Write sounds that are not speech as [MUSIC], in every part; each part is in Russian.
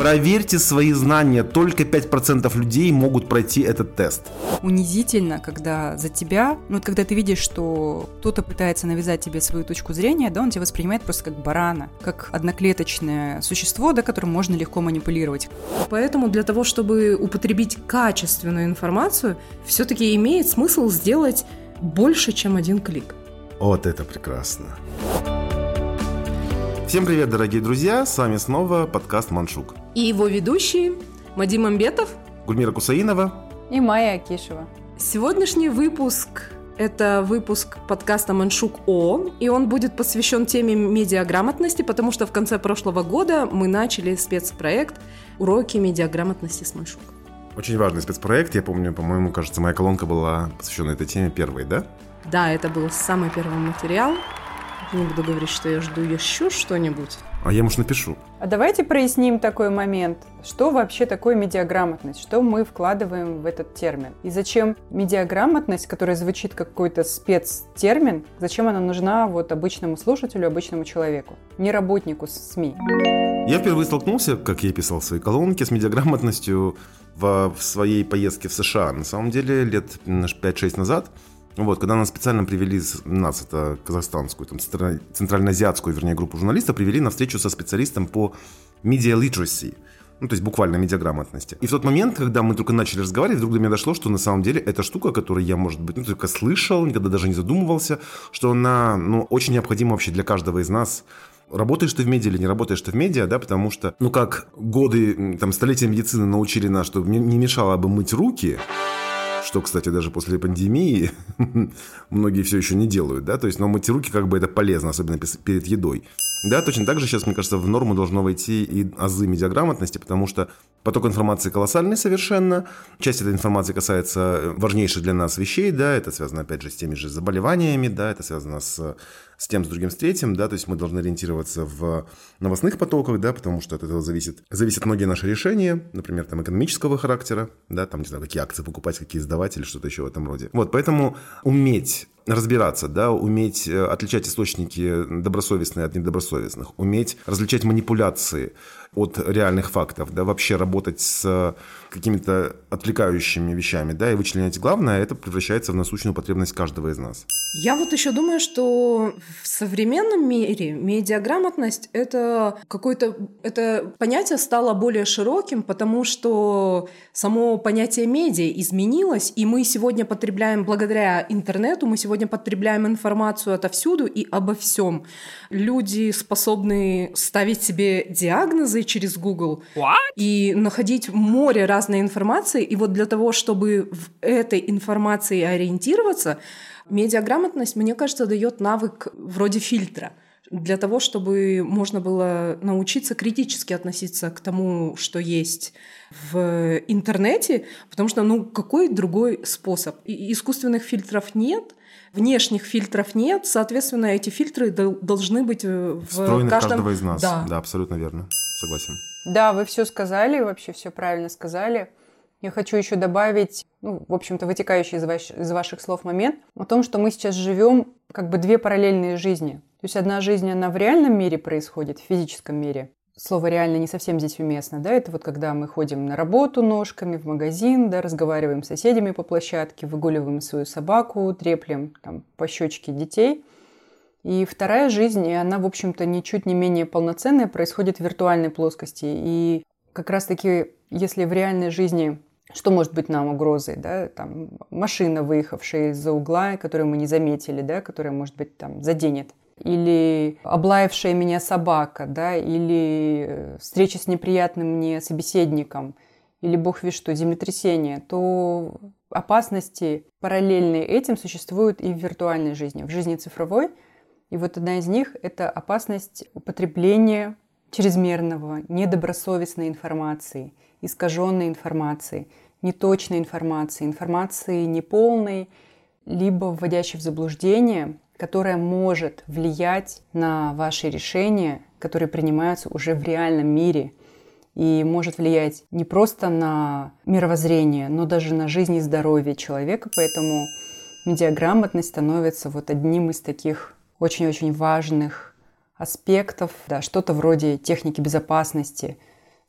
Проверьте свои знания. Только 5% людей могут пройти этот тест. Унизительно, когда за тебя, ну вот когда ты видишь, что кто-то пытается навязать тебе свою точку зрения, да, он тебя воспринимает просто как барана, как одноклеточное существо, да, которым можно легко манипулировать. Поэтому для того, чтобы употребить качественную информацию, все-таки имеет смысл сделать больше, чем один клик. Вот это прекрасно. Всем привет, дорогие друзья! С вами снова подкаст «Маншук». И его ведущие Мадим Амбетов, Гульмира Кусаинова и Майя Акишева. Сегодняшний выпуск – это выпуск подкаста «Маншук О», и он будет посвящен теме медиаграмотности, потому что в конце прошлого года мы начали спецпроект «Уроки медиаграмотности с Маншук». Очень важный спецпроект. Я помню, по-моему, кажется, моя колонка была посвящена этой теме первой, да? Да, это был самый первый материал. Не буду говорить, что я жду еще что-нибудь. А я, может, напишу. А давайте проясним такой момент. Что вообще такое медиаграмотность? Что мы вкладываем в этот термин? И зачем медиаграмотность, которая звучит как какой-то спецтермин, зачем она нужна вот обычному слушателю, обычному человеку, не работнику СМИ? Я впервые столкнулся, как я писал в своей колонке, с медиаграмотностью в, в своей поездке в США. На самом деле, лет 5-6 назад – вот, когда нас специально привели, нас, это казахстанскую, там, центральноазиатскую, вернее, группу журналистов, привели на встречу со специалистом по media literacy, ну, то есть буквально медиаграмотности. И в тот момент, когда мы только начали разговаривать, вдруг до меня дошло, что на самом деле эта штука, которую я, может быть, ну, только слышал, никогда даже не задумывался, что она, ну, очень необходима вообще для каждого из нас, работаешь ты в медиа или не работаешь ты в медиа, да, потому что, ну, как годы, там, столетия медицины научили нас, что не мешало бы мыть руки, что, кстати, даже после пандемии [LAUGHS] многие все еще не делают, да, то есть, но мыть руки как бы это полезно, особенно перед едой. Да, точно так же сейчас, мне кажется, в норму должно войти и азы медиаграмотности, потому что поток информации колоссальный совершенно. Часть этой информации касается важнейших для нас вещей, да, это связано, опять же, с теми же заболеваниями, да, это связано с с тем, с другим, с третьим, да, то есть мы должны ориентироваться в новостных потоках, да, потому что от этого зависит, зависят многие наши решения, например, там экономического характера, да, там, не знаю, какие акции покупать, какие сдавать или что-то еще в этом роде. Вот, поэтому уметь разбираться, да, уметь э, отличать источники добросовестные от недобросовестных, уметь различать манипуляции от реальных фактов, да, вообще работать с какими-то отвлекающими вещами, да, и вычленять главное, это превращается в насущную потребность каждого из нас. Я вот еще думаю, что в современном мире медиаграмотность это какое-то это понятие стало более широким, потому что само понятие медиа изменилось, и мы сегодня потребляем благодаря интернету, мы сегодня потребляем информацию отовсюду и обо всем. Люди способны ставить себе диагнозы через Google What? и находить море разной информации, и вот для того, чтобы в этой информации ориентироваться, медиаграмотность, мне кажется, дает навык вроде фильтра для того, чтобы можно было научиться критически относиться к тому, что есть в интернете, потому что, ну, какой другой способ? И искусственных фильтров нет, внешних фильтров нет, соответственно, эти фильтры должны быть в Встроены каждом... каждого из нас. Да. да, абсолютно верно. Согласен. Да, вы все сказали, вообще все правильно сказали. Я хочу еще добавить, ну, в общем-то, вытекающий из, ваш, из ваших слов момент о том, что мы сейчас живем как бы две параллельные жизни. То есть одна жизнь, она в реальном мире происходит, в физическом мире. Слово «реально» не совсем здесь уместно, да, это вот когда мы ходим на работу ножками, в магазин, да, разговариваем с соседями по площадке, выгуливаем свою собаку, треплем там по щечке детей. И вторая жизнь, она, в общем-то, ничуть не менее полноценная, происходит в виртуальной плоскости. И как раз-таки, если в реальной жизни что может быть нам угрозой, да, там машина, выехавшая из-за угла, которую мы не заметили, да, которая, может быть, там заденет, или облаявшая меня собака, да, или э, встреча с неприятным мне собеседником, или бог весь что, землетрясение, то опасности параллельные этим существуют и в виртуальной жизни, в жизни цифровой. И вот одна из них – это опасность употребления чрезмерного, недобросовестной информации, искаженной информации, неточной информации, информации неполной, либо вводящей в заблуждение, которая может влиять на ваши решения, которые принимаются уже в реальном мире, и может влиять не просто на мировоззрение, но даже на жизнь и здоровье человека. Поэтому медиаграмотность становится вот одним из таких очень-очень важных аспектов, да, что-то вроде техники безопасности,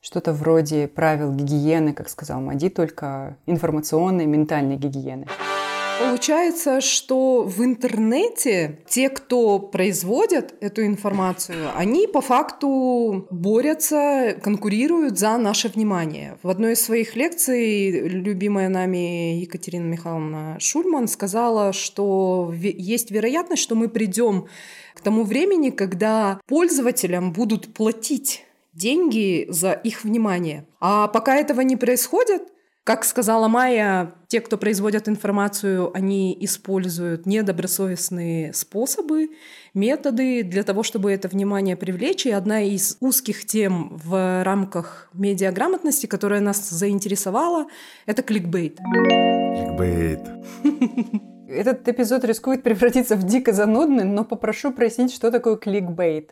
что-то вроде правил гигиены, как сказал Мади, только информационной, ментальной гигиены. Получается, что в интернете те, кто производят эту информацию, они по факту борются, конкурируют за наше внимание. В одной из своих лекций любимая нами Екатерина Михайловна Шульман сказала, что есть вероятность, что мы придем к тому времени, когда пользователям будут платить деньги за их внимание. А пока этого не происходит, как сказала Майя, те, кто производят информацию, они используют недобросовестные способы, методы для того, чтобы это внимание привлечь. И одна из узких тем в рамках медиаграмотности, которая нас заинтересовала, это кликбейт. Кликбейт. Этот эпизод рискует превратиться в дико занудный, но попрошу прояснить, что такое кликбейт.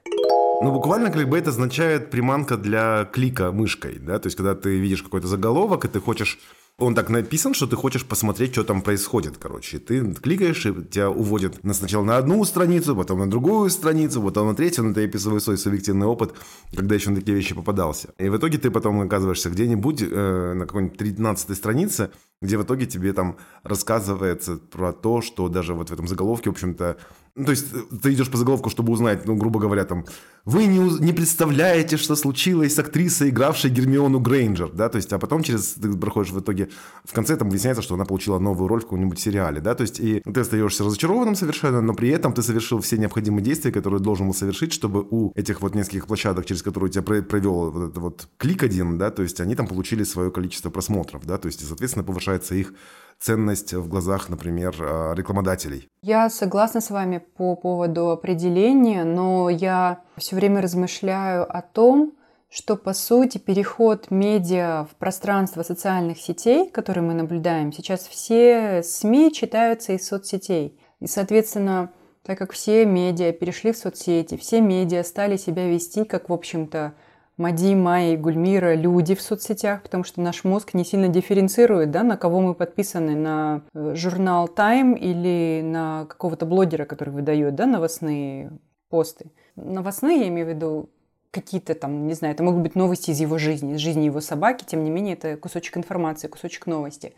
Ну, буквально кликбейт означает приманка для клика мышкой, да, то есть, когда ты видишь какой-то заголовок, и ты хочешь он так написан, что ты хочешь посмотреть, что там происходит, короче. Ты кликаешь, и тебя уводят на, сначала на одну страницу, потом на другую страницу, потом на третью, но ты описываешь свой субъективный опыт, когда еще на такие вещи попадался. И в итоге ты потом оказываешься где-нибудь э, на какой-нибудь 13 странице, где в итоге тебе там рассказывается про то, что даже вот в этом заголовке, в общем-то, ну, то есть э, ты идешь по заголовку, чтобы узнать, ну, грубо говоря, там, вы не, не представляете, что случилось с актрисой, игравшей Гермиону Грейнджер, да, то есть, а потом через, ты проходишь в итоге, в конце там выясняется, что она получила новую роль в каком-нибудь сериале, да, то есть, и ты остаешься разочарованным совершенно, но при этом ты совершил все необходимые действия, которые должен был совершить, чтобы у этих вот нескольких площадок, через которые тебя провел вот этот вот клик один, да, то есть, они там получили свое количество просмотров, да, то есть, и, соответственно, повышается их ценность в глазах, например, а, рекламодателей. Я согласна с вами по поводу определения, но я все время размышляю о том, что, по сути, переход медиа в пространство социальных сетей, который мы наблюдаем, сейчас все СМИ читаются из соцсетей. И, соответственно, так как все медиа перешли в соцсети, все медиа стали себя вести как, в общем-то, Мади, Майя и Гульмира люди в соцсетях, потому что наш мозг не сильно дифференцирует, да, на кого мы подписаны, на э, журнал Time или на какого-то блогера, который выдает да, новостные посты. Новостные, я имею в виду, какие-то там, не знаю, это могут быть новости из его жизни, из жизни его собаки, тем не менее, это кусочек информации, кусочек новости.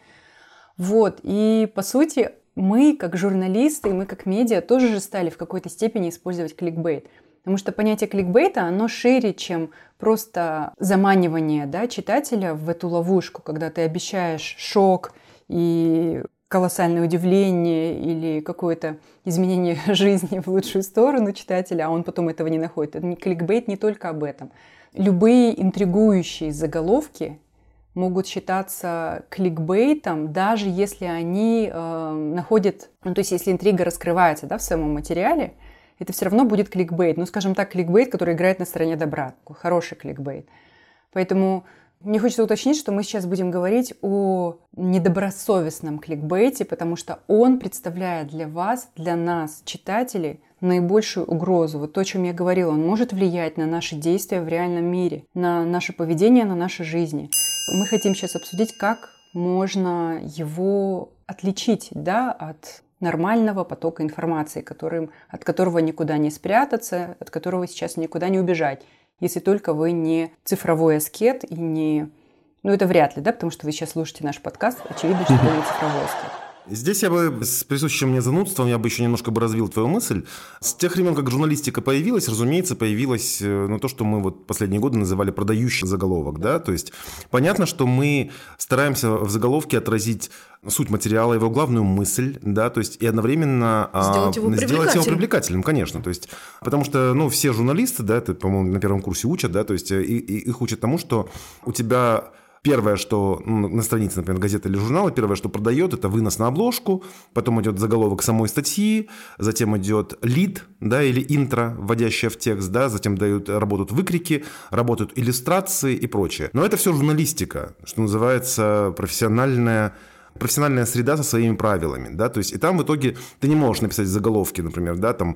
Вот, и по сути, мы, как журналисты, мы, как медиа, тоже же стали в какой-то степени использовать кликбейт. Потому что понятие кликбейта, оно шире, чем просто заманивание да, читателя в эту ловушку, когда ты обещаешь шок и колоссальное удивление или какое-то изменение [LAUGHS] жизни в лучшую сторону читателя, а он потом этого не находит. Это кликбейт не только об этом. Любые интригующие заголовки могут считаться кликбейтом, даже если они э, находят, ну то есть если интрига раскрывается да, в самом материале, это все равно будет кликбейт. Ну, скажем так, кликбейт, который играет на стороне добра. Хороший кликбейт. Поэтому мне хочется уточнить, что мы сейчас будем говорить о недобросовестном кликбейте, потому что он представляет для вас, для нас, читателей, наибольшую угрозу. Вот то, о чем я говорила, он может влиять на наши действия в реальном мире, на наше поведение, на наши жизни. Мы хотим сейчас обсудить, как можно его отличить да, от нормального потока информации, которым, от которого никуда не спрятаться, от которого сейчас никуда не убежать, если только вы не цифровой аскет и не... Ну, это вряд ли, да, потому что вы сейчас слушаете наш подкаст, очевидно, что вы не [LAUGHS] цифровой аскет. Здесь я бы с присущим мне занудством, я бы еще немножко бы развил твою мысль. С тех времен, как журналистика появилась, разумеется, появилось э, ну, то, что мы вот последние годы называли продающий заголовок. Да? То есть понятно, что мы стараемся в заголовке отразить суть материала, его главную мысль, да, то есть и одновременно сделать его, а, сделать его привлекательным, конечно, то есть, потому что, ну, все журналисты, да, это, по-моему, на первом курсе учат, да, то есть и, и их учат тому, что у тебя Первое, что на странице, например, газеты или журнала, первое, что продает, это вынос на обложку, потом идет заголовок самой статьи, затем идет лид, да, или интро, вводящее в текст, да, затем дают, работают выкрики, работают иллюстрации и прочее. Но это все журналистика, что называется профессиональная профессиональная среда со своими правилами, да, то есть и там в итоге ты не можешь написать заголовки, например, да, там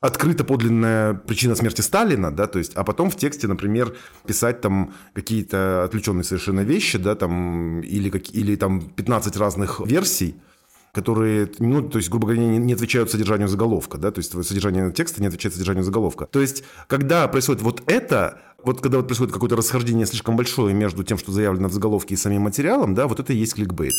открыто подлинная причина смерти Сталина, да, то есть, а потом в тексте, например, писать там какие-то отвлеченные совершенно вещи, да, там, или, как, или там 15 разных версий, которые, ну, то есть, грубо говоря, не, не отвечают содержанию заголовка, да, то есть содержание текста не отвечает содержанию заголовка. То есть, когда происходит вот это, вот когда вот происходит какое-то расхождение слишком большое между тем, что заявлено в заголовке и самим материалом, да, вот это и есть кликбейт.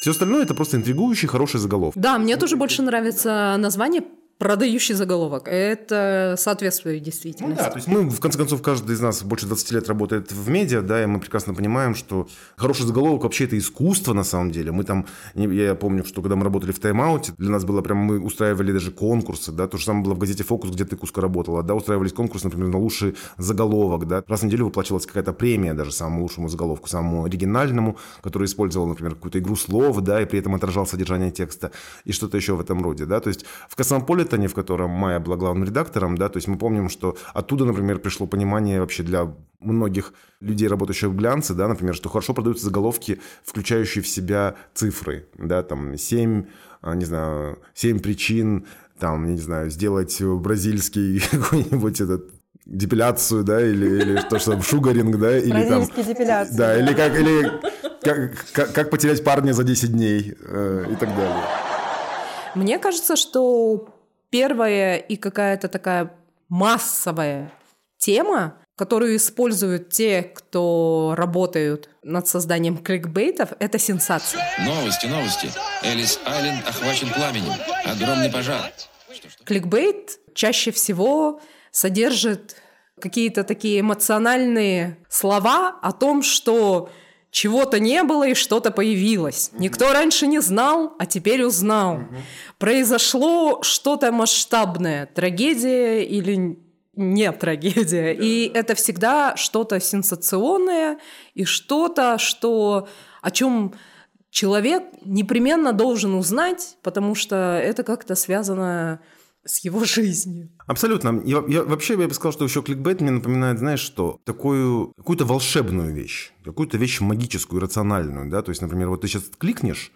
Все остальное это просто интригующий, хороший заголовок. Да, мне тоже больше нравится название продающий заголовок. Это соответствует действительности. Ну да, то есть мы, в конце концов, каждый из нас больше 20 лет работает в медиа, да, и мы прекрасно понимаем, что хороший заголовок вообще это искусство на самом деле. Мы там, я помню, что когда мы работали в тайм-ауте, для нас было прям, мы устраивали даже конкурсы, да, то же самое было в газете «Фокус», где ты куска работала, да, устраивались конкурсы, например, на лучший заголовок, да, раз в неделю выплачивалась какая-то премия даже самому лучшему заголовку, самому оригинальному, который использовал, например, какую-то игру слов, да, и при этом отражал содержание текста и что-то еще в этом роде, да, то есть в «Космополе» Британии, в котором Майя была главным редактором, да, то есть мы помним, что оттуда, например, пришло понимание вообще для многих людей, работающих в глянце, да, например, что хорошо продаются заголовки, включающие в себя цифры, да, там 7, а, не знаю, 7 причин, там, не знаю, сделать бразильский [LAUGHS] какой-нибудь этот депиляцию, да, или, или то, что там шугаринг, да, или там... депиляция. Да, или как, или как, как, как потерять парня за 10 дней э, и так далее. Мне кажется, что первая и какая-то такая массовая тема, которую используют те, кто работают над созданием кликбейтов, это сенсация. Новости, новости. Элис Айленд охвачен пламенем. Огромный пожар. Кликбейт чаще всего содержит какие-то такие эмоциональные слова о том, что чего-то не было и что-то появилось. Никто раньше не знал, а теперь узнал. Произошло что-то масштабное, трагедия или не трагедия. И это всегда что-то сенсационное и что-то, что о чем человек непременно должен узнать, потому что это как-то связано с его жизнью. Абсолютно. Я, я, вообще я бы сказал, что еще кликбейт мне напоминает, знаешь, что такую какую-то волшебную вещь, какую-то вещь магическую, рациональную, да, то есть, например, вот ты сейчас кликнешь,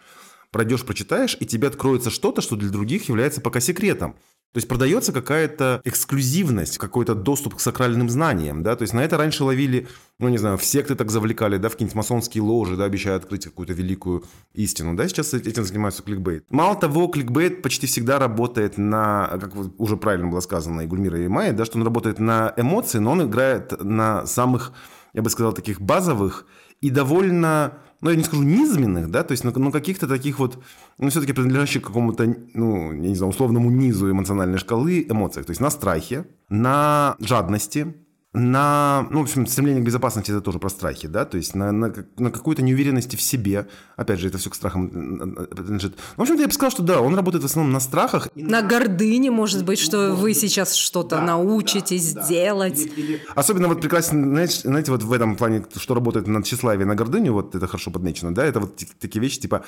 пройдешь, прочитаешь, и тебе откроется что-то, что для других является пока секретом. То есть продается какая-то эксклюзивность, какой-то доступ к сакральным знаниям, да, то есть на это раньше ловили, ну, не знаю, в секты так завлекали, да, в какие-нибудь масонские ложи, да, обещая открыть какую-то великую истину, да, сейчас этим занимаются кликбейт. Мало того, кликбейт почти всегда работает на, как уже правильно было сказано и Гульмира и Майя, да, что он работает на эмоции, но он играет на самых, я бы сказал, таких базовых и довольно ну, я не скажу низменных, да, то есть, ну, каких-то таких вот, ну, все-таки принадлежащих к какому-то, ну, я не знаю, условному низу эмоциональной шкалы эмоциях, то есть на страхе, на жадности, на, ну, в общем, стремление к безопасности это тоже про страхи, да, то есть на, на, на какую-то неуверенности в себе. Опять же, это все к страхам принадлежит. В общем-то, я бы сказал, что да, он работает в основном на страхах. На гордыне, может быть, что вы сейчас что-то да, научитесь да, делать. Или, или... Особенно вот прекрасно, знаете, знаете, вот в этом плане, что работает на тщеславие, на гордыню, вот это хорошо подмечено, да, это вот такие вещи, типа,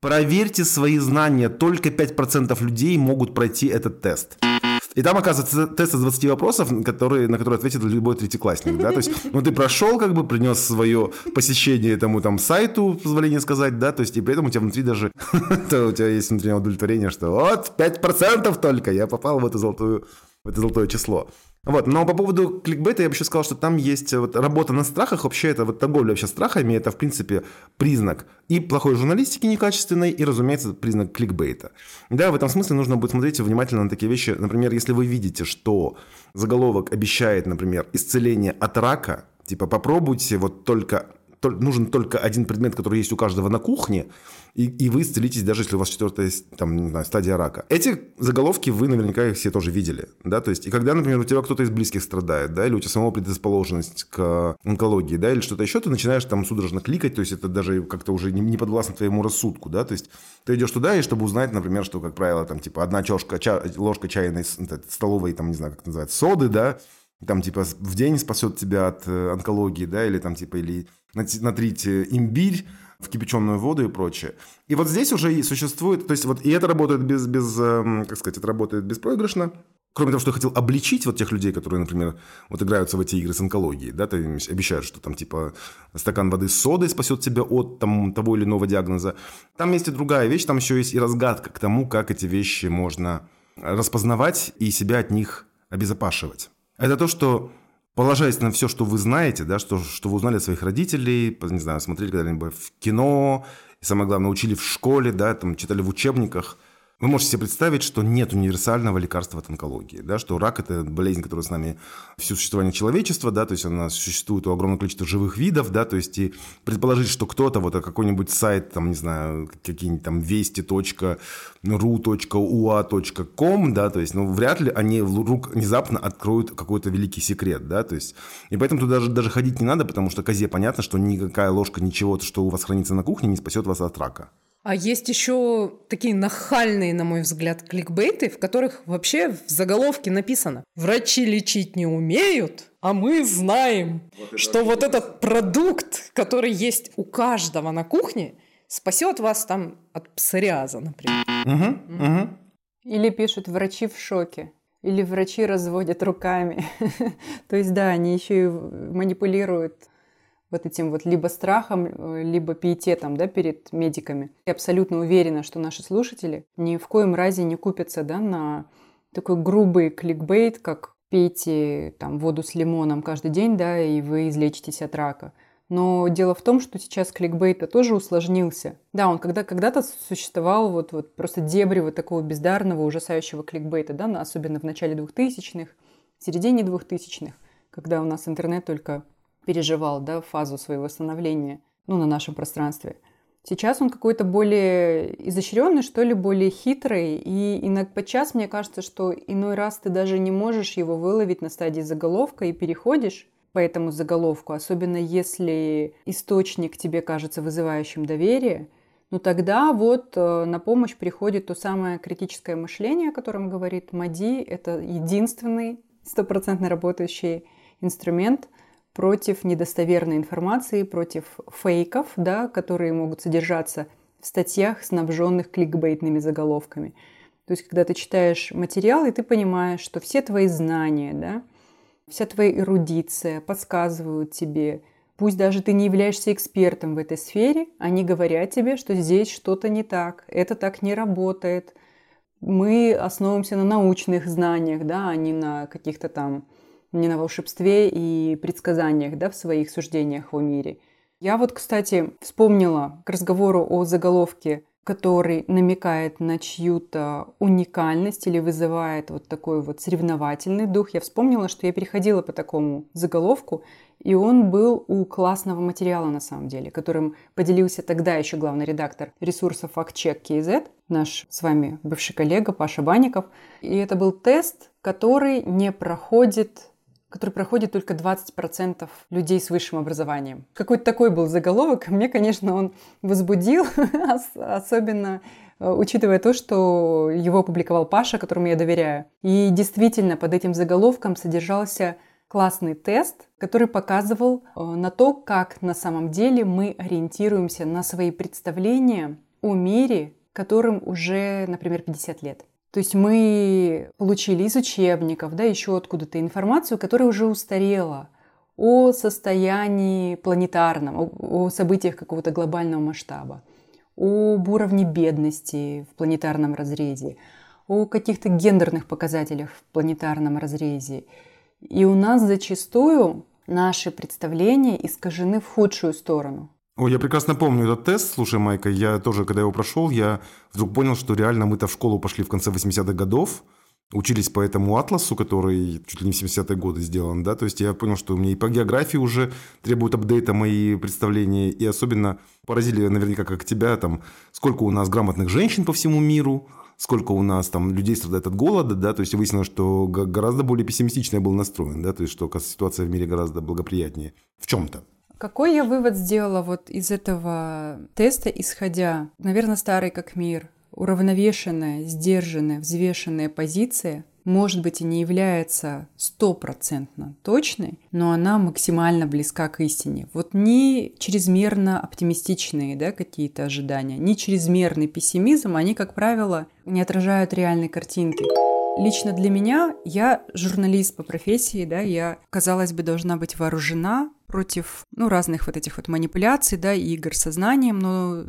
проверьте свои знания, только 5% людей могут пройти этот тест. И там, оказывается, тест из 20 вопросов, которые, на которые ответит любой третьеклассник. Да? То есть, [LAUGHS] ну, ты прошел, как бы, принес свое посещение этому там сайту, позволение сказать, да, то есть, и при этом у тебя внутри даже, [LAUGHS] у тебя есть внутреннее удовлетворение, что вот, 5% только, я попал в эту золотую в это золотое число. Вот. Но по поводу кликбейта я бы еще сказал, что там есть вот работа на страхах. Вообще это вот торговля вообще страхами, это в принципе признак и плохой журналистики некачественной, и, разумеется, признак кликбейта. Да, в этом смысле нужно будет смотреть внимательно на такие вещи. Например, если вы видите, что заголовок обещает, например, исцеление от рака, типа попробуйте вот только нужен только один предмет, который есть у каждого на кухне, и, и вы исцелитесь, даже если у вас четвертая там, не знаю, стадия рака. Эти заголовки вы наверняка их все тоже видели. Да? То есть, и когда, например, у тебя кто-то из близких страдает, да, или у тебя самого предрасположенность к онкологии, да, или что-то еще, ты начинаешь там судорожно кликать, то есть это даже как-то уже не, не подвластно твоему рассудку, да, то есть ты идешь туда, и чтобы узнать, например, что, как правило, там, типа, одна чашка, ча, ложка чайной столовой, там, не знаю, как называется, соды, да, там, типа, в день спасет тебя от э, онкологии, да, или там, типа, или натрите имбирь в кипяченую воду и прочее. И вот здесь уже и существует, то есть вот и это работает без, без эм, как сказать, это работает беспроигрышно. Кроме того, что я хотел обличить вот тех людей, которые, например, вот играются в эти игры с онкологией, да, ты обещаешь, что там типа стакан воды с содой спасет тебя от там, того или иного диагноза. Там есть и другая вещь, там еще есть и разгадка к тому, как эти вещи можно распознавать и себя от них обезопашивать. Это то, что положаясь на все, что вы знаете, да, что, что вы узнали от своих родителей, не знаю, смотрели когда-нибудь в кино и самое главное, учили в школе, да, там, читали в учебниках – вы можете себе представить, что нет универсального лекарства от онкологии, да, что рак – это болезнь, которая с нами всю существование человечества, да, то есть она существует у огромного количества живых видов, да, то есть и предположить, что кто-то, вот какой-нибудь сайт, там, не знаю, какие-нибудь там вести.ru.ua.com, да, то есть, ну, вряд ли они вдруг внезапно откроют какой-то великий секрет, да, то есть, и поэтому туда даже, даже ходить не надо, потому что козе понятно, что никакая ложка ничего, что у вас хранится на кухне, не спасет вас от рака. А есть еще такие нахальные, на мой взгляд, кликбейты, в которых вообще в заголовке написано «Врачи лечить не умеют, а мы знаем, вот что вот этот продукт, который есть у каждого на кухне, спасет вас там от псориаза, например». Угу, угу. Или пишут «Врачи в шоке». Или врачи разводят руками. [LAUGHS] То есть, да, они еще и манипулируют вот этим вот либо страхом, э, либо пиететом да, перед медиками. Я абсолютно уверена, что наши слушатели ни в коем разе не купятся да, на такой грубый кликбейт, как пейте там, воду с лимоном каждый день, да, и вы излечитесь от рака. Но дело в том, что сейчас кликбейт тоже усложнился. Да, он когда, когда-то существовал вот, вот просто дебри вот такого бездарного, ужасающего кликбейта, да, особенно в начале 2000-х, в середине 2000-х, когда у нас интернет только переживал да, фазу своего становления ну, на нашем пространстве. Сейчас он какой-то более изощренный, что ли, более хитрый. И иногда подчас мне кажется, что иной раз ты даже не можешь его выловить на стадии заголовка и переходишь по этому заголовку, особенно если источник тебе кажется вызывающим доверие, ну тогда вот э, на помощь приходит то самое критическое мышление, о котором говорит Мади. Это единственный стопроцентно работающий инструмент – против недостоверной информации, против фейков, да, которые могут содержаться в статьях, снабженных кликбейтными заголовками. То есть, когда ты читаешь материал, и ты понимаешь, что все твои знания, да, вся твоя эрудиция подсказывают тебе, пусть даже ты не являешься экспертом в этой сфере, они говорят тебе, что здесь что-то не так, это так не работает. Мы основываемся на научных знаниях, да, а не на каких-то там не на волшебстве и предсказаниях да, в своих суждениях о мире. Я вот, кстати, вспомнила к разговору о заголовке, который намекает на чью-то уникальность или вызывает вот такой вот соревновательный дух. Я вспомнила, что я переходила по такому заголовку, и он был у классного материала на самом деле, которым поделился тогда еще главный редактор ресурса FactCheck KZ, наш с вами бывший коллега Паша Банников. И это был тест, который не проходит который проходит только 20% людей с высшим образованием. Какой-то такой был заголовок. Мне, конечно, он возбудил, [LAUGHS] особенно э, учитывая то, что его опубликовал Паша, которому я доверяю. И действительно, под этим заголовком содержался классный тест, который показывал э, на то, как на самом деле мы ориентируемся на свои представления о мире, которым уже, например, 50 лет. То есть мы получили из учебников, да, еще откуда-то информацию, которая уже устарела о состоянии планетарном, о, о событиях какого-то глобального масштаба, об уровне бедности в планетарном разрезе, о каких-то гендерных показателях в планетарном разрезе. И у нас зачастую наши представления искажены в худшую сторону. О, я прекрасно помню этот тест. Слушай, Майка, я тоже, когда его прошел, я вдруг понял, что реально мы-то в школу пошли в конце 80-х годов, учились по этому атласу, который чуть ли не в 70-е годы сделан, да, то есть я понял, что у меня и по географии уже требуют апдейта мои представления, и особенно поразили наверняка, как тебя, там, сколько у нас грамотных женщин по всему миру, сколько у нас там людей страдает от голода, да, то есть выяснилось, что гораздо более пессимистично я был настроен, да, то есть что ситуация в мире гораздо благоприятнее в чем-то. Какой я вывод сделала вот из этого теста, исходя, наверное, старый как мир, уравновешенная, сдержанная, взвешенная позиция, может быть, и не является стопроцентно точной, но она максимально близка к истине. Вот не чрезмерно оптимистичные да, какие-то ожидания, не чрезмерный пессимизм, они, как правило, не отражают реальной картинки. Лично для меня, я журналист по профессии, да, я, казалось бы, должна быть вооружена против, ну, разных вот этих вот манипуляций, да, игр со знанием, но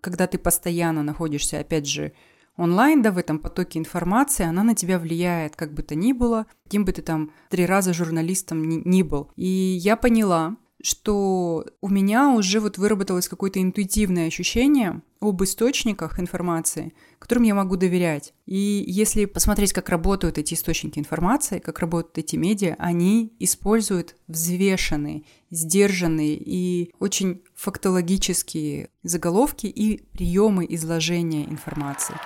когда ты постоянно находишься, опять же, онлайн, да, в этом потоке информации, она на тебя влияет, как бы то ни было, кем бы ты там три раза журналистом ни, ни был. И я поняла, что у меня уже вот выработалось какое-то интуитивное ощущение об источниках информации, которым я могу доверять. И если посмотреть, как работают эти источники информации, как работают эти медиа, они используют взвешенные, сдержанные и очень фактологические заголовки и приемы изложения информации.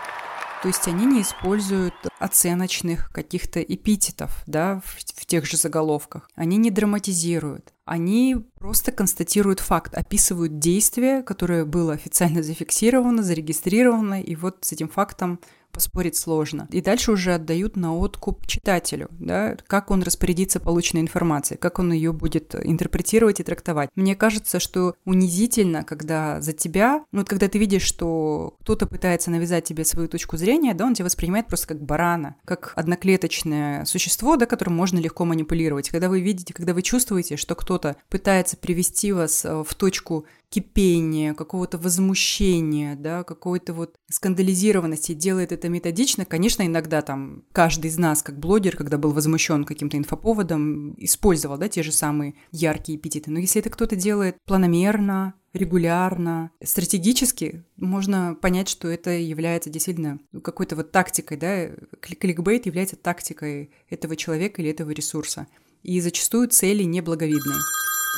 То есть они не используют оценочных каких-то эпитетов да, в, в тех же заголовках. Они не драматизируют. Они просто констатируют факт, описывают действие, которое было официально зафиксировано, зарегистрировано, и вот с этим фактом поспорить сложно. И дальше уже отдают на откуп читателю, да, как он распорядится полученной информацией, как он ее будет интерпретировать и трактовать. Мне кажется, что унизительно, когда за тебя, ну вот когда ты видишь, что кто-то пытается навязать тебе свою точку зрения, да, он тебя воспринимает просто как барана, как одноклеточное существо, да, которым можно легко манипулировать. Когда вы видите, когда вы чувствуете, что кто-то пытается привести вас э, в точку кипения, какого-то возмущения, да, какой-то вот скандализированности, делает это методично, конечно, иногда там каждый из нас, как блогер, когда был возмущен каким-то инфоповодом, использовал, да, те же самые яркие эпитеты. Но если это кто-то делает планомерно, регулярно, стратегически, можно понять, что это является действительно какой-то вот тактикой, да, кликбейт является тактикой этого человека или этого ресурса. И зачастую цели неблаговидные.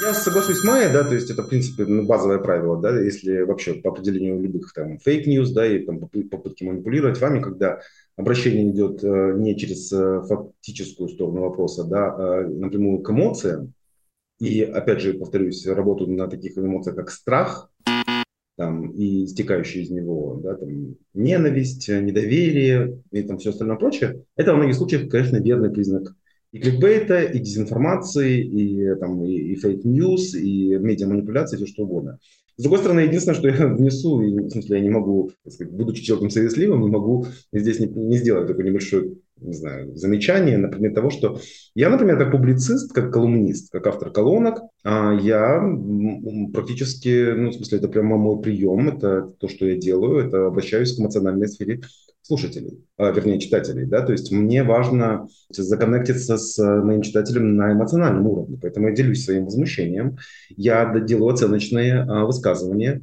Я соглашусь с Майей, да, то есть это, в принципе, ну, базовое правило, да, если вообще по определению любых там fake news, да, и там попытки манипулировать вами, когда обращение идет э, не через э, фактическую сторону вопроса, да, а напрямую к эмоциям, и, опять же, повторюсь, работая на таких эмоциях, как страх, там, и вытекающие из него, да, там, ненависть, недоверие и там все остальное прочее, это во многих случаях, конечно, верный признак и кликбейта, и дезинформации, и, там, и, и fake news, и медиа-манипуляции, все что угодно. С другой стороны, единственное, что я [LAUGHS] внесу, и, в смысле, я не могу, сказать, будучи человеком совестливым, могу здесь не, не сделать такой небольшой не знаю, замечание, например, того, что я, например, как публицист, как колумнист, как автор колонок, а, я практически, ну, в смысле, это прямо мой прием, это то, что я делаю, это обращаюсь к эмоциональной сфере слушателей, а, вернее, читателей, да, то есть мне важно законнектиться с э, моим читателем на эмоциональном уровне, поэтому я делюсь своим возмущением, я делаю оценочные а, высказывания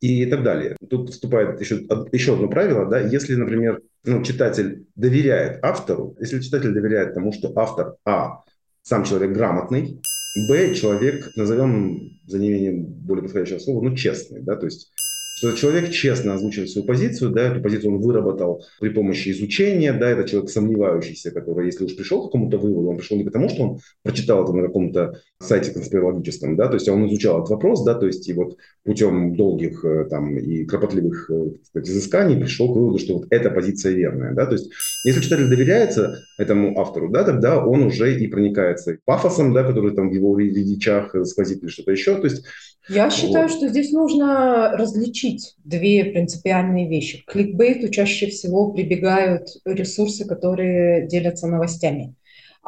и так далее. Тут вступает еще, еще одно правило, да, если, например, ну, читатель доверяет автору, если читатель доверяет тому, что автор, а, сам человек грамотный, б, человек, назовем за неимением более подходящего слова, ну, честный, да, то есть что человек честно озвучил свою позицию, да, эту позицию он выработал при помощи изучения, да, это человек сомневающийся, который, если уж пришел к какому-то выводу, он пришел не потому, что он прочитал это на каком-то сайте конспирологическом, да, то есть он изучал этот вопрос, да, то есть и вот путем долгих э, там и кропотливых э, сказать, изысканий пришел к выводу, что вот эта позиция верная, да, то есть если читатель доверяется этому автору, да, тогда он уже и проникается пафосом, да, который там в его речах сквозит или что-то еще, то есть я считаю, что здесь нужно различить две принципиальные вещи. К кликбейту чаще всего прибегают ресурсы, которые делятся новостями.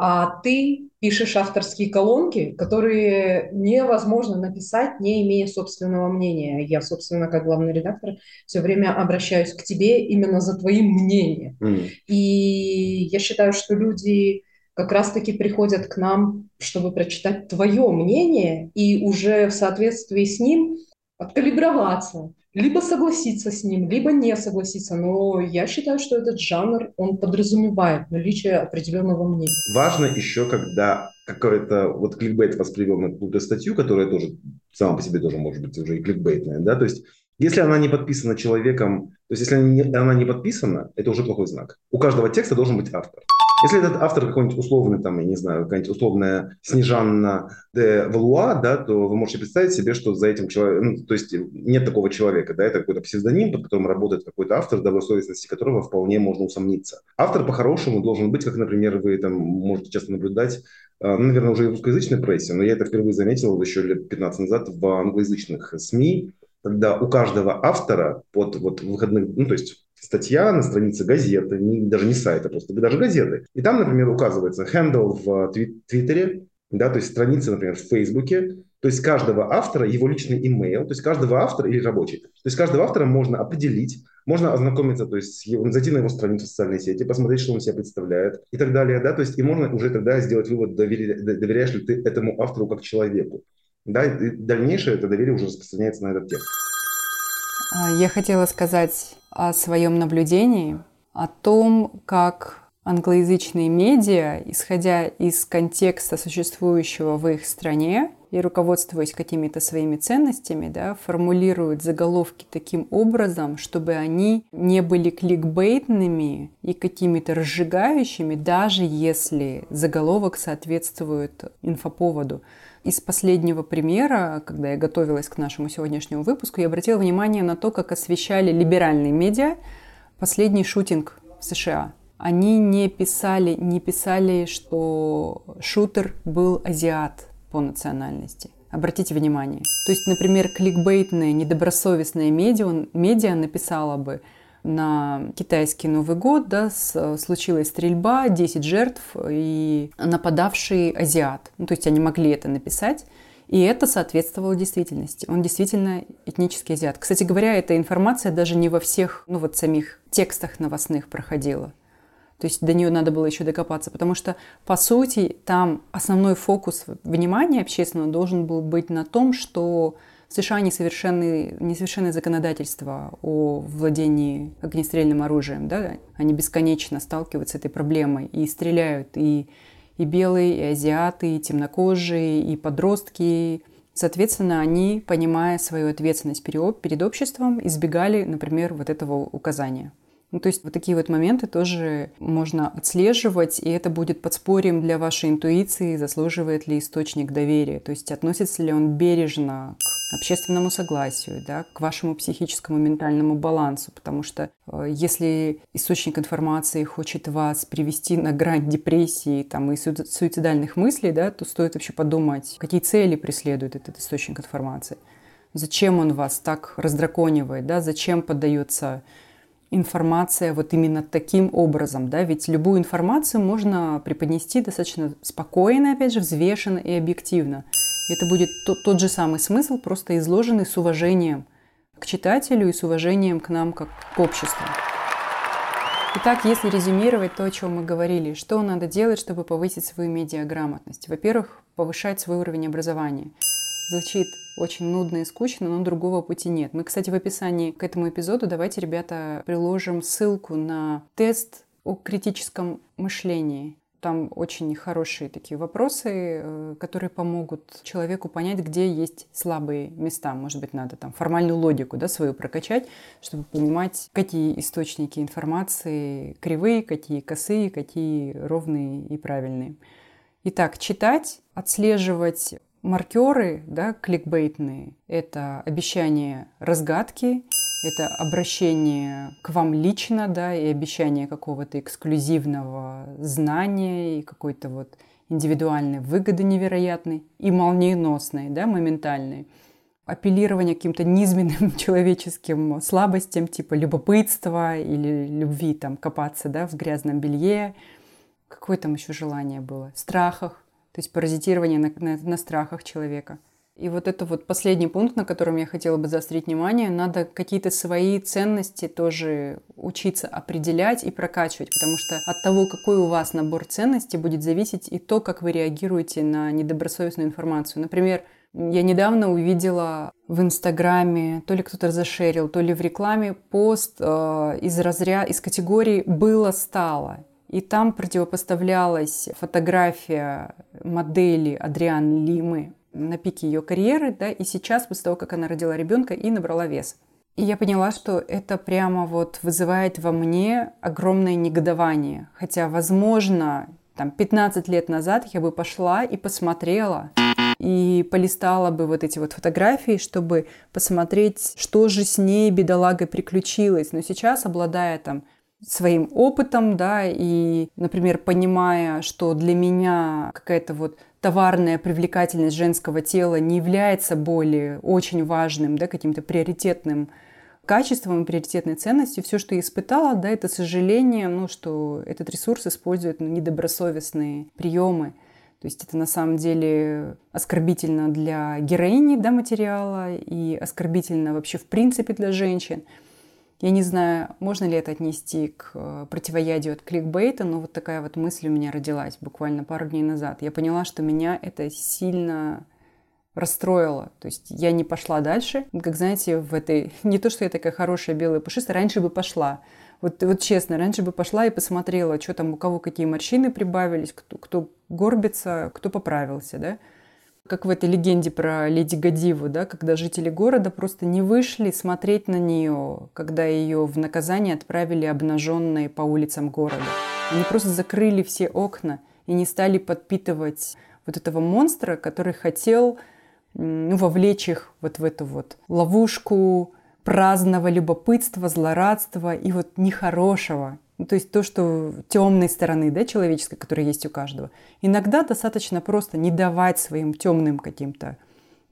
А ты пишешь авторские колонки, которые невозможно написать, не имея собственного мнения. Я, собственно, как главный редактор, все время обращаюсь к тебе именно за твоим мнением. Mm. И я считаю, что люди как раз-таки приходят к нам, чтобы прочитать твое мнение и уже в соответствии с ним откалиброваться, либо согласиться с ним, либо не согласиться. Но я считаю, что этот жанр, он подразумевает наличие определенного мнения. Важно еще, когда какой-то вот кликбейт воспроизвел на какую-то статью, которая тоже сама по себе тоже может быть уже и кликбейтная, да, то есть если она не подписана человеком, то есть если она не подписана, это уже плохой знак. У каждого текста должен быть автор. Если этот автор какой-нибудь условный, там, я не знаю, какая-нибудь условная Снежанна де Валуа, да, то вы можете представить себе, что за этим человеком, ну, то есть нет такого человека, да, это какой-то псевдоним, под которым работает какой-то автор, добросовестности которого вполне можно усомниться. Автор по-хорошему должен быть, как, например, вы там можете часто наблюдать, э, ну, наверное, уже и в русскоязычной прессе, но я это впервые заметил еще лет 15 назад в англоязычных СМИ, когда у каждого автора под вот выходных, ну, то есть статья на странице газеты, не, даже не сайта, просто даже газеты. И там, например, указывается handle в Твиттере, да, то есть страница, например, в Фейсбуке, то есть каждого автора, его личный имейл, то есть каждого автора или рабочий. То есть каждого автора можно определить, можно ознакомиться, то есть зайти на его страницу в социальной сети, посмотреть, что он себя представляет и так далее, да, то есть и можно уже тогда сделать вывод, доверя, доверяешь ли ты этому автору как человеку. Да, и дальнейшее это доверие уже распространяется на этот текст. А, я хотела сказать о своем наблюдении, о том, как англоязычные медиа, исходя из контекста существующего в их стране и руководствуясь какими-то своими ценностями, да, формулируют заголовки таким образом, чтобы они не были кликбейтными и какими-то разжигающими, даже если заголовок соответствует инфоповоду. Из последнего примера, когда я готовилась к нашему сегодняшнему выпуску, я обратила внимание на то, как освещали либеральные медиа последний шутинг в США они не писали, не писали, что шутер был азиат по национальности. Обратите внимание. То есть, например, кликбейтная, недобросовестная медиа, медиа написала бы на китайский Новый год, да, случилась стрельба, 10 жертв и нападавший азиат. Ну, то есть они могли это написать, и это соответствовало действительности. Он действительно этнический азиат. Кстати говоря, эта информация даже не во всех, ну вот самих текстах новостных проходила. То есть до нее надо было еще докопаться, потому что, по сути, там основной фокус внимания общественного должен был быть на том, что в США несовершенное, несовершенное законодательство о владении огнестрельным оружием. Да? Они бесконечно сталкиваются с этой проблемой и стреляют и, и белые, и азиаты, и темнокожие, и подростки. Соответственно, они, понимая свою ответственность перед обществом, избегали, например, вот этого указания. Ну, то есть вот такие вот моменты тоже можно отслеживать, и это будет подспорьем для вашей интуиции, заслуживает ли источник доверия, то есть относится ли он бережно к общественному согласию, да, к вашему психическому ментальному балансу, потому что э, если источник информации хочет вас привести на грань депрессии там, и суицидальных мыслей, да, то стоит вообще подумать, какие цели преследует этот источник информации, зачем он вас так раздраконивает, да, зачем поддается информация вот именно таким образом, да, ведь любую информацию можно преподнести достаточно спокойно, опять же, взвешенно и объективно. Это будет тот, тот же самый смысл, просто изложенный с уважением к читателю и с уважением к нам как к обществу. Итак, если резюмировать то, о чем мы говорили, что надо делать, чтобы повысить свою медиаграмотность? Во-первых, повышать свой уровень образования – Звучит очень нудно и скучно, но другого пути нет. Мы, кстати, в описании к этому эпизоду давайте, ребята, приложим ссылку на тест о критическом мышлении. Там очень хорошие такие вопросы, э, которые помогут человеку понять, где есть слабые места. Может быть, надо там формальную логику да, свою прокачать, чтобы понимать, какие источники информации кривые, какие косые, какие ровные и правильные. Итак, читать, отслеживать маркеры, да, кликбейтные, это обещание разгадки, это обращение к вам лично, да, и обещание какого-то эксклюзивного знания и какой-то вот индивидуальной выгоды невероятной и молниеносной, да, моментальной. Апеллирование к каким-то низменным [LAUGHS] человеческим слабостям, типа любопытства или любви там копаться, да, в грязном белье. Какое там еще желание было? Страхах, то есть паразитирование на, на, на страхах человека. И вот это вот последний пункт, на котором я хотела бы заострить внимание, надо какие-то свои ценности тоже учиться определять и прокачивать, потому что от того, какой у вас набор ценностей, будет зависеть и то, как вы реагируете на недобросовестную информацию. Например, я недавно увидела в Инстаграме, то ли кто-то зашерил, то ли в рекламе пост э, из разряда, из категории «было-стало». И там противопоставлялась фотография модели Адриан Лимы на пике ее карьеры, да, и сейчас, после того, как она родила ребенка и набрала вес. И я поняла, что это прямо вот вызывает во мне огромное негодование. Хотя, возможно, там 15 лет назад я бы пошла и посмотрела, и полистала бы вот эти вот фотографии, чтобы посмотреть, что же с ней, бедолагой, приключилось. Но сейчас, обладая там своим опытом, да, и, например, понимая, что для меня какая-то вот товарная привлекательность женского тела не является более очень важным, да, каким-то приоритетным качеством и приоритетной ценностью. Все, что я испытала, да, это сожаление, ну, что этот ресурс использует ну, недобросовестные приемы. То есть это на самом деле оскорбительно для героини да, материала и оскорбительно вообще в принципе для женщин. Я не знаю, можно ли это отнести к э, противоядию от кликбейта, но вот такая вот мысль у меня родилась буквально пару дней назад. Я поняла, что меня это сильно расстроило. То есть я не пошла дальше. Как знаете, в этой... [LAUGHS] Не то, что я такая хорошая белая пушистая, раньше бы пошла. Вот, вот честно, раньше бы пошла и посмотрела, что там у кого какие морщины прибавились, кто, кто горбится, кто поправился, да. Как в этой легенде про Леди Гадиву, да, когда жители города просто не вышли смотреть на нее, когда ее в наказание отправили обнаженной по улицам города. Они просто закрыли все окна и не стали подпитывать вот этого монстра, который хотел ну, вовлечь их вот в эту вот ловушку праздного любопытства, злорадства и вот нехорошего. Ну, то есть то, что темной стороны да, человеческой, которая есть у каждого. Иногда достаточно просто не давать своим темным каким-то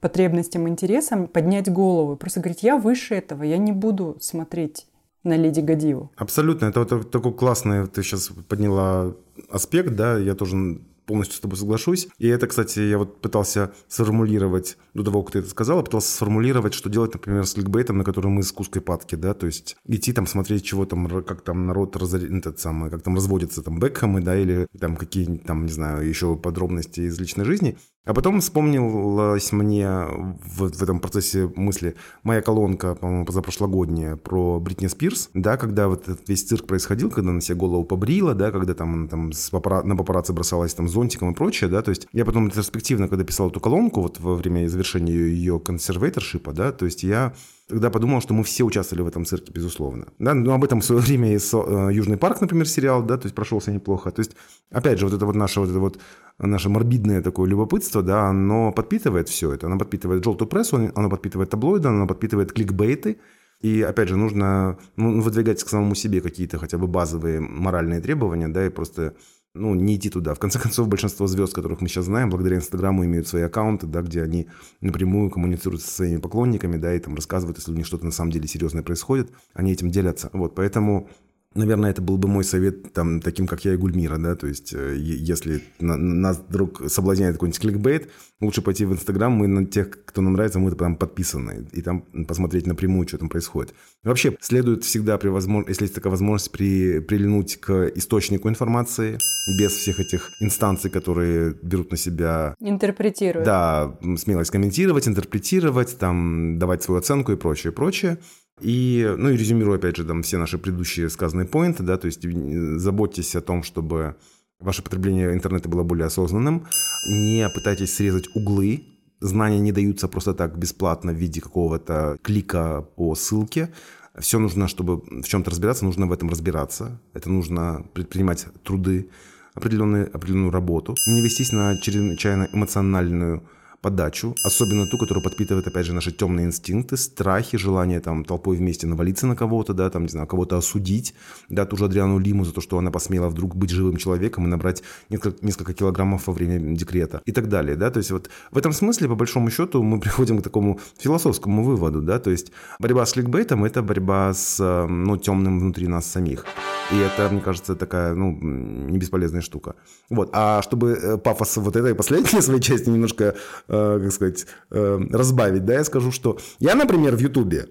потребностям, интересам поднять голову. Просто говорить, я выше этого, я не буду смотреть на Леди Гадиву. Абсолютно. Это вот такой классный, ты сейчас подняла аспект, да, я тоже полностью с тобой соглашусь. И это, кстати, я вот пытался сформулировать, до того, как ты это сказала, пытался сформулировать, что делать, например, с кликбейтом, на который мы с куской падки, да, то есть идти там смотреть, чего там, как там народ разор... этот самый, как там разводятся там Бекхэмы, да, или там какие там, не знаю, еще подробности из личной жизни. А потом вспомнилась мне в, в этом процессе мысли моя колонка, по-моему, позапрошлогодняя про Бритни Спирс, да, когда вот этот весь цирк происходил, когда она себе голову побрила, да, когда там там с папара... на папарацци бросалась там зонтиком и прочее, да, то есть я потом ретроспективно, когда писал эту колонку, вот во время завершения ее, ее консервейторшипа, да, то есть я тогда подумал, что мы все участвовали в этом цирке, безусловно. Да, но об этом в свое время и э, «Южный парк», например, сериал, да, то есть прошелся неплохо. То есть, опять же, вот это вот наше вот это вот наше морбидное такое любопытство, да, оно подпитывает все это. Оно подпитывает желтую прессу, оно подпитывает таблоиды, оно подпитывает кликбейты. И, опять же, нужно ну, выдвигать к самому себе какие-то хотя бы базовые моральные требования, да, и просто ну, не идти туда. В конце концов, большинство звезд, которых мы сейчас знаем, благодаря Инстаграму имеют свои аккаунты, да, где они напрямую коммуницируют со своими поклонниками, да, и там рассказывают, если у них что-то на самом деле серьезное происходит, они этим делятся. Вот, поэтому Наверное, это был бы мой совет там, таким, как я и Гульмира, да, то есть э, если на, нас вдруг соблазняет какой-нибудь кликбейт, лучше пойти в Инстаграм, мы на тех, кто нам нравится, мы там подписаны, и там посмотреть напрямую, что там происходит. Вообще, следует всегда, при возможно, если есть такая возможность, при, прилинуть к источнику информации, без всех этих инстанций, которые берут на себя... Интерпретируют. Да, смелость комментировать, интерпретировать, там, давать свою оценку и прочее, прочее. И, ну и резюмирую, опять же, там все наши предыдущие сказанные поинты, да, то есть э, заботьтесь о том, чтобы ваше потребление интернета было более осознанным, не пытайтесь срезать углы, знания не даются просто так бесплатно в виде какого-то клика по ссылке, все нужно, чтобы в чем-то разбираться, нужно в этом разбираться, это нужно предпринимать труды, определенную, определенную работу, не вестись на чрезвычайно эмоциональную подачу, особенно ту, которая подпитывает, опять же, наши темные инстинкты, страхи, желание там толпой вместе навалиться на кого-то, да, там, не знаю, кого-то осудить, да, ту же Адриану Лиму за то, что она посмела вдруг быть живым человеком и набрать несколько, несколько килограммов во время декрета и так далее, да, то есть вот в этом смысле, по большому счету, мы [LAUGHS] приходим к такому философскому выводу, да, то есть борьба с кликбейтом – это борьба с, э, ну, темным внутри нас самих. И это, мне кажется, такая, ну, не бесполезная штука. Вот. А чтобы э, пафос вот этой последней [LAUGHS] своей части немножко, э, как сказать, э, разбавить, да, я скажу, что я, например, в Ютубе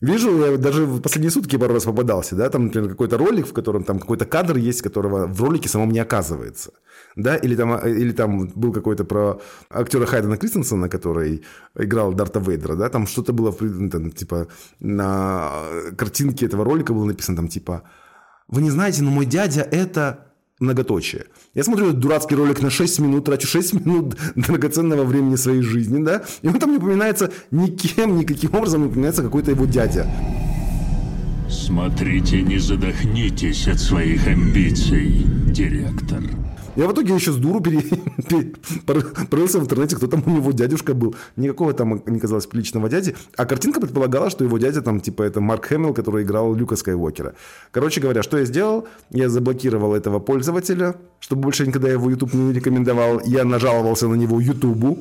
Вижу, я даже в последние сутки пару раз попадался, да, там, например, какой-то ролик, в котором там какой-то кадр есть, которого в ролике самом не оказывается, да, или там, э, или там был какой-то про актера Хайдена Кристенсена, который играл Дарта Вейдера, да, там что-то было, там, типа, на картинке этого ролика было написано, там, типа, вы не знаете, но мой дядя это многоточие. Я смотрю этот дурацкий ролик на 6 минут, трачу 6 минут [LAUGHS] драгоценного времени своей жизни, да, и он там не упоминается никем, никаким образом не упоминается какой-то его дядя. Смотрите, не задохнитесь от своих амбиций, директор. Я в итоге еще с дуру пере... [LAUGHS] порылся в интернете, кто там у него дядюшка был. Никакого там не казалось приличного дяди. А картинка предполагала, что его дядя там, типа, это Марк Хэмилл, который играл Люка Скайуокера. Короче говоря, что я сделал? Я заблокировал этого пользователя, чтобы больше никогда его YouTube не рекомендовал. Я нажаловался на него YouTube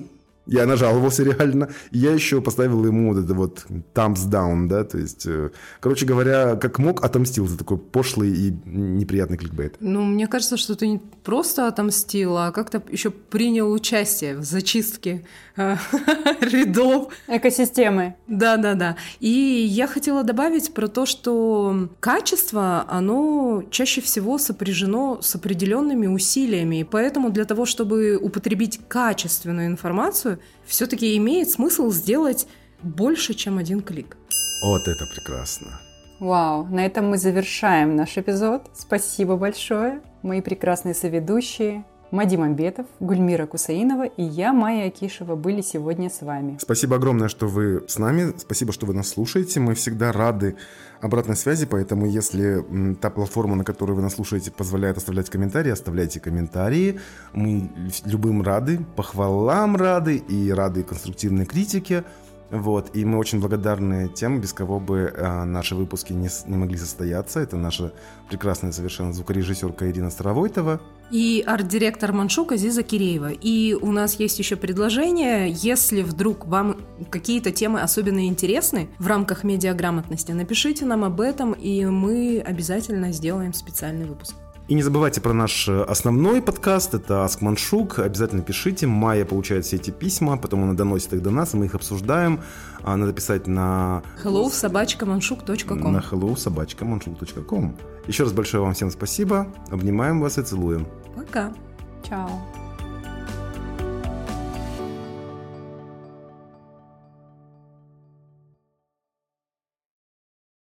я нажаловался реально. И я еще поставил ему вот это вот thumbs down, да, то есть, э, короче говоря, как мог, отомстил за такой пошлый и неприятный кликбейт. Ну, мне кажется, что ты не просто отомстил, а как-то еще принял участие в зачистке э, [LAUGHS] рядов. Экосистемы. Да-да-да. И я хотела добавить про то, что качество, оно чаще всего сопряжено с определенными усилиями. И поэтому для того, чтобы употребить качественную информацию, все-таки имеет смысл сделать больше, чем один клик. Вот это прекрасно. Вау, на этом мы завершаем наш эпизод. Спасибо большое, мои прекрасные соведущие. Мадим Амбетов, Гульмира Кусаинова и я, Майя Акишева, были сегодня с вами. Спасибо огромное, что вы с нами, спасибо, что вы нас слушаете. Мы всегда рады обратной связи, поэтому если та платформа, на которой вы нас слушаете, позволяет оставлять комментарии, оставляйте комментарии. Мы любым рады, похвалам рады и рады конструктивной критике. Вот, и мы очень благодарны тем, без кого бы э, наши выпуски не, не могли состояться. Это наша прекрасная совершенно звукорежиссерка Ирина Старовойтова. И арт-директор Маншука Зиза Киреева. И у нас есть еще предложение, если вдруг вам какие-то темы особенно интересны в рамках медиаграмотности, напишите нам об этом, и мы обязательно сделаем специальный выпуск. И не забывайте про наш э, основной подкаст, это Ask Маншук. Обязательно пишите. Майя получает все эти письма, потом она доносит их до нас, и мы их обсуждаем. А, надо писать на... hello собачка На hello собачка Еще раз большое вам всем спасибо. Обнимаем вас и целуем. Пока. Чао.